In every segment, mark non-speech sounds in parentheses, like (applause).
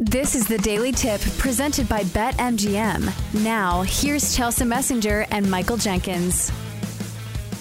This is the Daily Tip presented by BetMGM. Now, here's Chelsea Messenger and Michael Jenkins.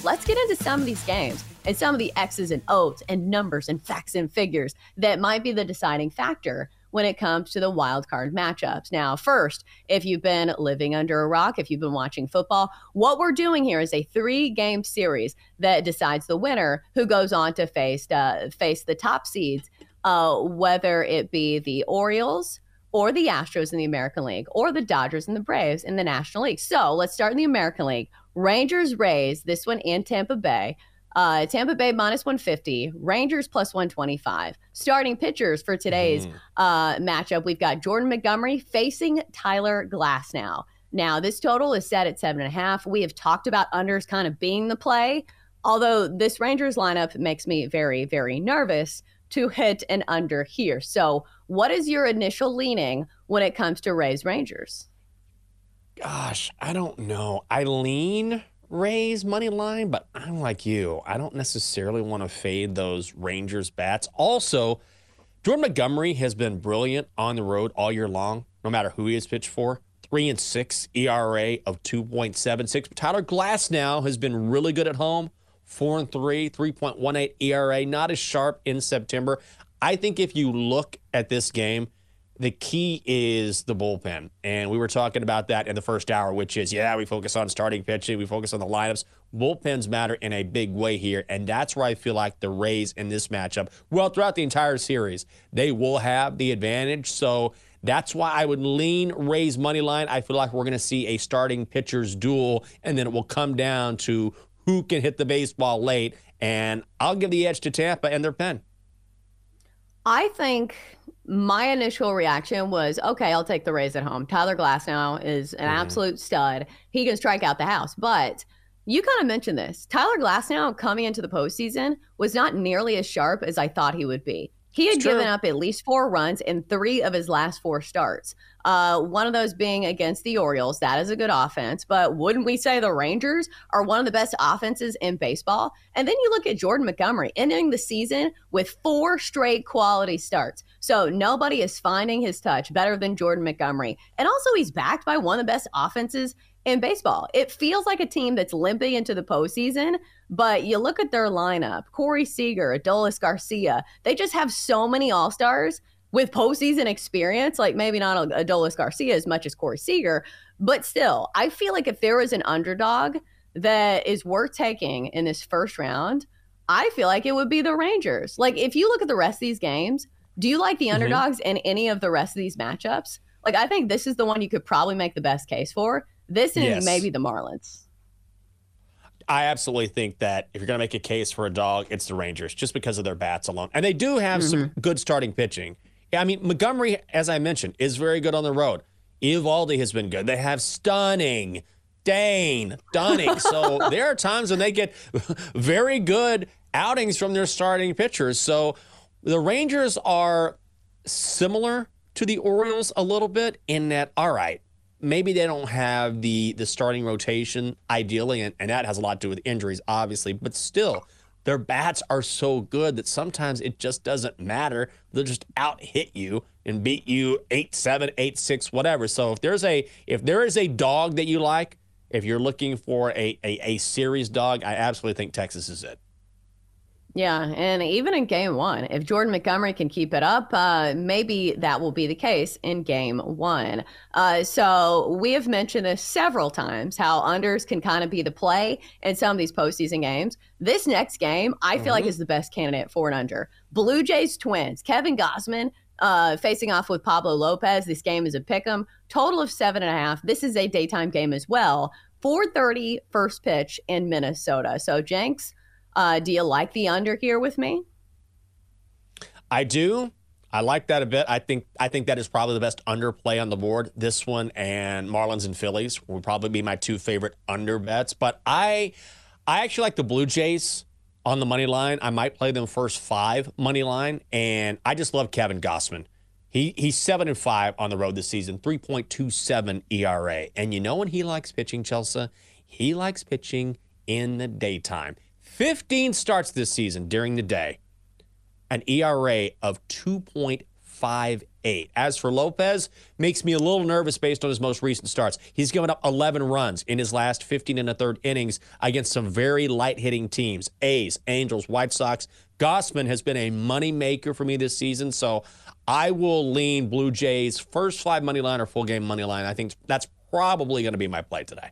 Let's get into some of these games and some of the X's and O's and numbers and facts and figures that might be the deciding factor when it comes to the wild card matchups. Now, first, if you've been living under a rock, if you've been watching football, what we're doing here is a three-game series that decides the winner who goes on to face uh, face the top seeds uh, whether it be the Orioles or the Astros in the American League or the Dodgers and the Braves in the National League. So let's start in the American League. Rangers Rays, this one in Tampa Bay. Uh, Tampa Bay minus 150, Rangers plus 125. Starting pitchers for today's mm. uh, matchup, we've got Jordan Montgomery facing Tyler Glasnow. Now, this total is set at seven and a half. We have talked about unders kind of being the play, although this Rangers lineup makes me very, very nervous to hit an under here. So, what is your initial leaning when it comes to Rays Rangers? Gosh, I don't know. I lean Rays money line, but I'm like you. I don't necessarily want to fade those Rangers bats. Also, Jordan Montgomery has been brilliant on the road all year long, no matter who he has pitched for. Three and six ERA of 2.76. Tyler Glasnow has been really good at home four and three, 3.18 ERA, not as sharp in September. I think if you look at this game, the key is the bullpen. And we were talking about that in the first hour, which is, yeah, we focus on starting pitching, we focus on the lineups. Bullpens matter in a big way here. And that's where I feel like the Rays in this matchup, well, throughout the entire series, they will have the advantage. So that's why I would lean Rays money line. I feel like we're going to see a starting pitcher's duel, and then it will come down to who can hit the baseball late. And I'll give the edge to Tampa and their pen. I think my initial reaction was okay, I'll take the Rays at home. Tyler Glasnow is an mm-hmm. absolute stud. He can strike out the house. But you kind of mentioned this. Tyler Glasnow coming into the postseason was not nearly as sharp as I thought he would be. He had given up at least four runs in three of his last four starts. Uh, one of those being against the Orioles. That is a good offense. But wouldn't we say the Rangers are one of the best offenses in baseball? And then you look at Jordan Montgomery ending the season with four straight quality starts. So nobody is finding his touch better than Jordan Montgomery. And also, he's backed by one of the best offenses in baseball. It feels like a team that's limping into the postseason, but you look at their lineup Corey Seager, Adolis Garcia, they just have so many all stars with postseason experience. Like maybe not Adolis Garcia as much as Corey Seager, but still, I feel like if there was an underdog that is worth taking in this first round, I feel like it would be the Rangers. Like if you look at the rest of these games, do you like the mm-hmm. underdogs in any of the rest of these matchups? Like I think this is the one you could probably make the best case for. This is yes. maybe the Marlins. I absolutely think that if you're going to make a case for a dog, it's the Rangers just because of their bats alone. And they do have mm-hmm. some good starting pitching. Yeah, I mean, Montgomery, as I mentioned, is very good on the road. Eovaldi has been good. They have stunning, Dane, Dunning. (laughs) so there are times when they get (laughs) very good outings from their starting pitchers. So the Rangers are similar to the Orioles a little bit in that, all right, maybe they don't have the the starting rotation ideally, and, and that has a lot to do with injuries, obviously, but still, their bats are so good that sometimes it just doesn't matter. They'll just out hit you and beat you eight seven, eight six, whatever. So if there's a if there is a dog that you like, if you're looking for a a, a series dog, I absolutely think Texas is it. Yeah, and even in game one, if Jordan Montgomery can keep it up, uh, maybe that will be the case in game one. Uh, so we have mentioned this several times how unders can kind of be the play in some of these postseason games. This next game, I feel mm-hmm. like is the best candidate for an under. Blue Jays Twins, Kevin Gausman uh, facing off with Pablo Lopez. This game is a pick 'em. Total of seven and a half. This is a daytime game as well. 4:30 first pitch in Minnesota. So Jenks uh, do you like the under here with me? I do. I like that a bit. I think I think that is probably the best under play on the board. This one and Marlins and Phillies would probably be my two favorite under bets. But I I actually like the Blue Jays on the money line. I might play them first five money line, and I just love Kevin Gausman. He he's seven and five on the road this season, three point two seven ERA. And you know when he likes pitching, Chelsea, he likes pitching in the daytime. 15 starts this season during the day, an ERA of 2.58. As for Lopez, makes me a little nervous based on his most recent starts. He's given up 11 runs in his last 15 and a third innings against some very light hitting teams A's, Angels, White Sox. Gausman has been a money maker for me this season, so I will lean Blue Jays first five money line or full game money line. I think that's probably going to be my play today.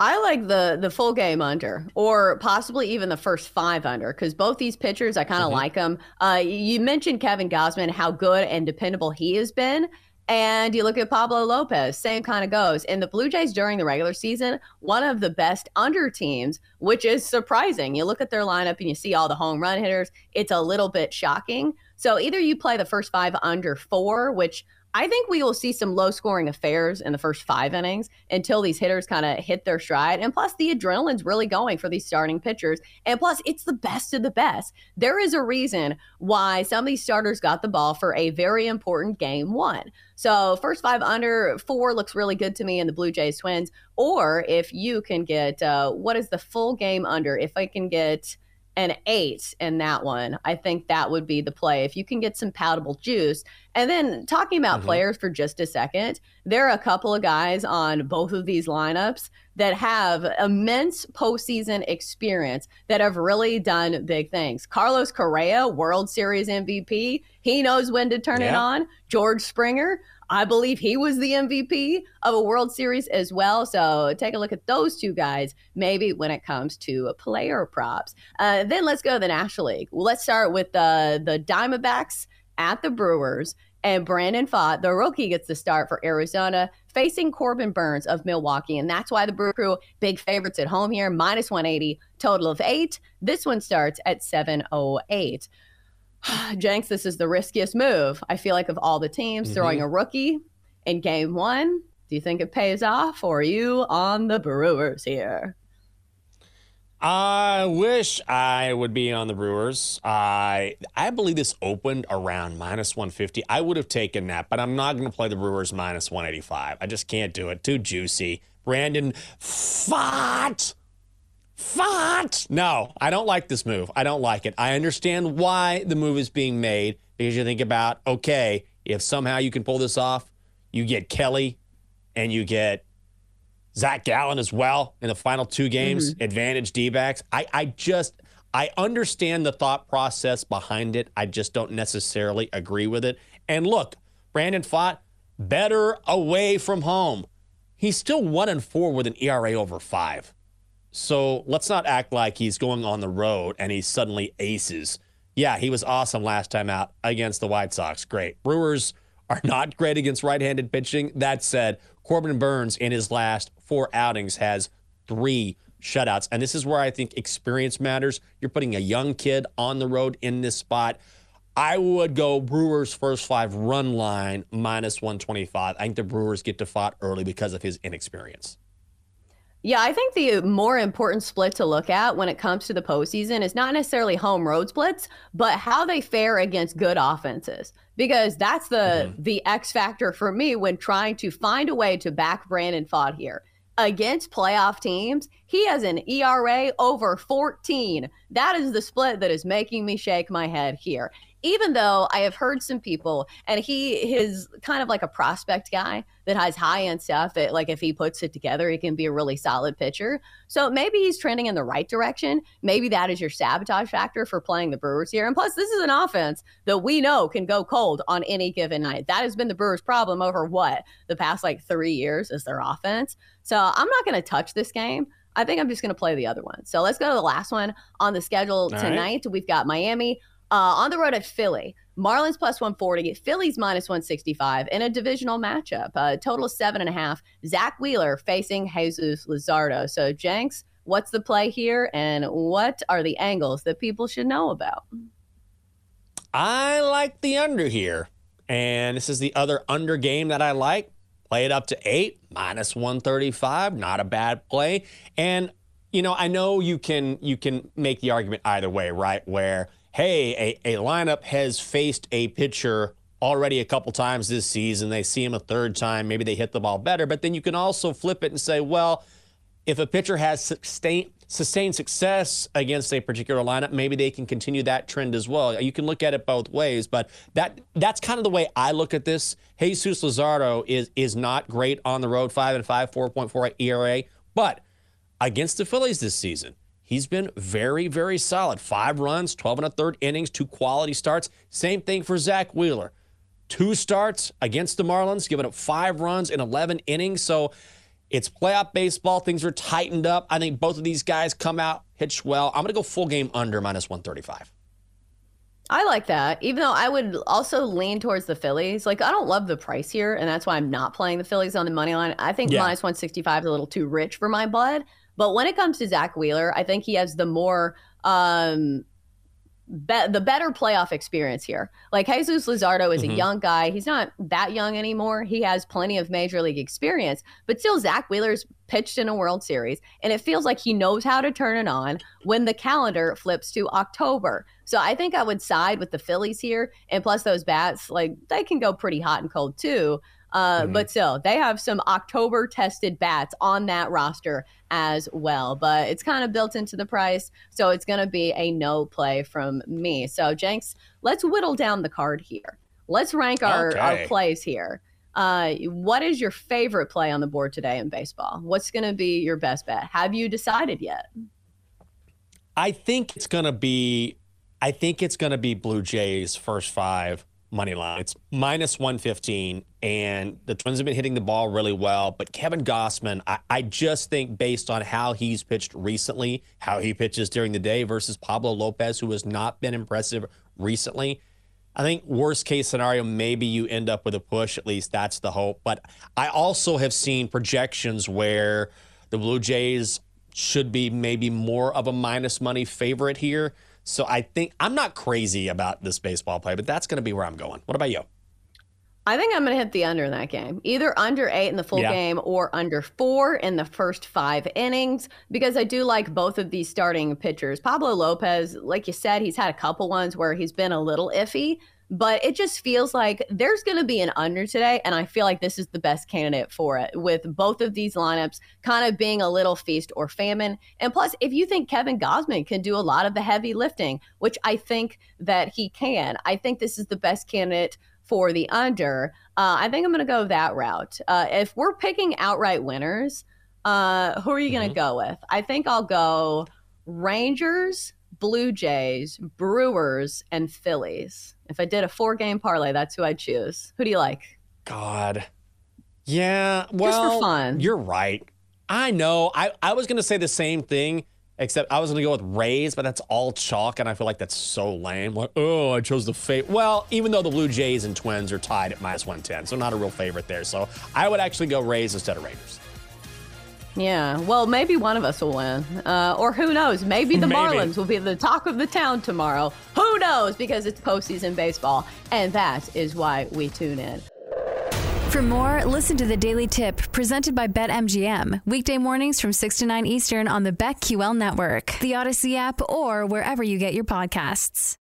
I like the the full game under, or possibly even the first five under, because both these pitchers, I kind of mm-hmm. like them. Uh, you mentioned Kevin Gausman, how good and dependable he has been. And you look at Pablo Lopez, same kind of goes. And the Blue Jays during the regular season, one of the best under teams, which is surprising. You look at their lineup and you see all the home run hitters, it's a little bit shocking. So either you play the first five under four, which I think we will see some low scoring affairs in the first five innings until these hitters kind of hit their stride. And plus, the adrenaline's really going for these starting pitchers. And plus, it's the best of the best. There is a reason why some of these starters got the ball for a very important game one. So, first five under four looks really good to me in the Blue Jays Twins. Or if you can get, uh, what is the full game under? If I can get, an eight in that one. I think that would be the play. If you can get some palatable juice. And then talking about mm-hmm. players for just a second, there are a couple of guys on both of these lineups that have immense postseason experience that have really done big things. Carlos Correa, World Series MVP, he knows when to turn yeah. it on. George Springer, I believe he was the MVP of a World Series as well. So take a look at those two guys, maybe when it comes to player props. Uh, then let's go to the National League. Well, let's start with the, the Diamondbacks at the Brewers. And Brandon Pfaadt, the rookie, gets the start for Arizona, facing Corbin Burnes of Milwaukee. And that's why the Brew Crew, big favorites at home here, minus 180, total of eight. This one starts at 708. (sighs) Jenks, this is the riskiest move. I feel like of all the teams mm-hmm. throwing a rookie in game one, do you think it pays off or are you on the Brewers here? I wish I would be on the Brewers. I I believe this opened around minus 150. I would have taken that, but I'm not going to play the Brewers minus 185. I just can't do it. Too juicy. Brandon Pfaadt Font. No, I don't like this move. I don't like it. I understand why the move is being made because you think about, okay, if somehow you can pull this off, you get Kelly and you get Zach Gallen as well in the final two games, mm-hmm. advantage D backs. I, I just, I understand the thought process behind it. I just don't necessarily agree with it. And look, Brandon Pfaadt better away from home. He's still one and four with an ERA over five. So let's not act like he's going on the road and he suddenly aces. Yeah, he was awesome last time out against the White Sox. Great. Brewers are (laughs) not great against right handed pitching. That said, Corbin Burnes in his last four outings has three shutouts. And this is where I think experience matters. You're putting a young kid on the road in this spot. I would go Brewers first five run line minus 125. I think the Brewers get to Pfaadt early because of his inexperience. Yeah, I think the more important split to look at when it comes to the postseason is not necessarily home road splits, but how they fare against good offenses. Because that's the mm-hmm. the X factor for me when trying to find a way to back Brandon Pfaadt here. Against playoff teams, he has an ERA over 14. That is the split that is making me shake my head here. Even though I have heard some people, and he is kind of like a prospect guy that has high end stuff. That, like if he puts it together, he can be a really solid pitcher. So maybe he's trending in the right direction. Maybe that is your sabotage factor for playing the Brewers here. And plus, this is an offense that we know can go cold on any given night. That has been the Brewers' problem over what the past like three years is their offense. So I'm not going to touch this game. I think I'm just going to play the other one. So let's go to the last one on the schedule All tonight. Right. We've got Miami uh, on the road at Philly. Marlins plus 140, Phillies minus 165 in a divisional matchup. Uh, total seven and a half. Zack Wheeler facing Jesus Luzardo. So, Jenks, what's the play here and what are the angles that people should know about? I like the under here. And this is the other under game that I like. Play it up to eight, minus 135. Not a bad play. And, you know, I know you can you can make the argument either way, right? Where hey, a, a lineup has faced a pitcher already a couple times this season. They see him a third time. Maybe they hit the ball better. But then you can also flip it and say, well, if a pitcher has sustained, sustained success against a particular lineup, maybe they can continue that trend as well. You can look at it both ways, but that that's kind of the way I look at this. Jesus Luzardo is is not great on the road, five and five, 4.4 ERA, but against the Phillies this season, He's been very, very solid. Five runs, 12 and a third innings, two quality starts. Same thing for Zack Wheeler. Two starts against the Marlins, giving up five runs in 11 innings. So it's playoff baseball. Things are tightened up. I think both of these guys come out, pitch well. I'm going to go full game under minus 135. I like that, even though I would also lean towards the Phillies. Like, I don't love the price here, and that's why I'm not playing the Phillies on the money line. I think yeah. minus 165 is a little too rich for my blood. But when it comes to Zack Wheeler, I think he has the more um, be- the better playoff experience here. Like Jesus Luzardo is mm-hmm. a young guy. He's not that young anymore. He has plenty of major league experience, but still, Zack Wheeler's pitched in a World Series, and it feels like he knows how to turn it on when the calendar flips to October. So I think I would side with the Phillies here, and plus those bats, like they can go pretty hot and cold too. Uh, mm-hmm. But still, they have some October tested bats on that roster as well. But it's kind of built into the price. So it's going to be a no play from me. So, Jenks, let's whittle down the card here. Let's rank our, okay. our plays here. Uh, what is your favorite play on the board today in baseball? What's going to be your best bet? Have you decided yet? I think it's going to be. I think it's going to be Blue Jays first five money line. It's minus 115, and the Twins have been hitting the ball really well. But Kevin Gausman, I, I, just think based on how he's pitched recently, how he pitches during the day versus Pablo Lopez, who has not been impressive recently. I think worst case scenario, maybe you end up with a push. At least that's the hope. But I also have seen projections where the Blue Jays should be maybe more of a minus money favorite here. So I think I'm not crazy about this baseball play, but that's going to be where I'm going. What about you? I think I'm going to hit the under in that game, either under eight in the full yeah. game or under four in the first five innings, because I do like both of these starting pitchers. Pablo Lopez, like you said, he's had a couple ones where he's been a little iffy, but it just feels like there's going to be an under today. And I feel like this is the best candidate for it with both of these lineups kind of being a little feast or famine. And plus, if you think Kevin Gausman can do a lot of the heavy lifting, which I think that he can, I think this is the best candidate for the under. Uh, I think I'm going to go that route. Uh, if we're picking outright winners, uh, who are you going to mm-hmm. go with? I think I'll go Rangers, Blue Jays, Brewers, and Phillies. If I did a four game parlay, that's who I'd choose. Who do you like? God. Yeah. Well, Just for fun. You're right. I know. I, I was going to say the same thing, except I was going to go with Rays, but that's all chalk, and I feel like that's so lame. Like, oh, I chose the fate. Well, even though the Blue Jays and Twins are tied at minus 110, so not a real favorite there. So I would actually go Rays instead of Rangers. Yeah, well, maybe one of us will win. Uh, or who knows? Maybe the maybe. Marlins will be the talk of the town tomorrow. Who knows? Because it's postseason baseball. And that is why we tune in. For more, listen to the Daily Tip presented by BetMGM. Weekday mornings from 6 to 9 Eastern on the BetQL network, the Audacy app, or wherever you get your podcasts.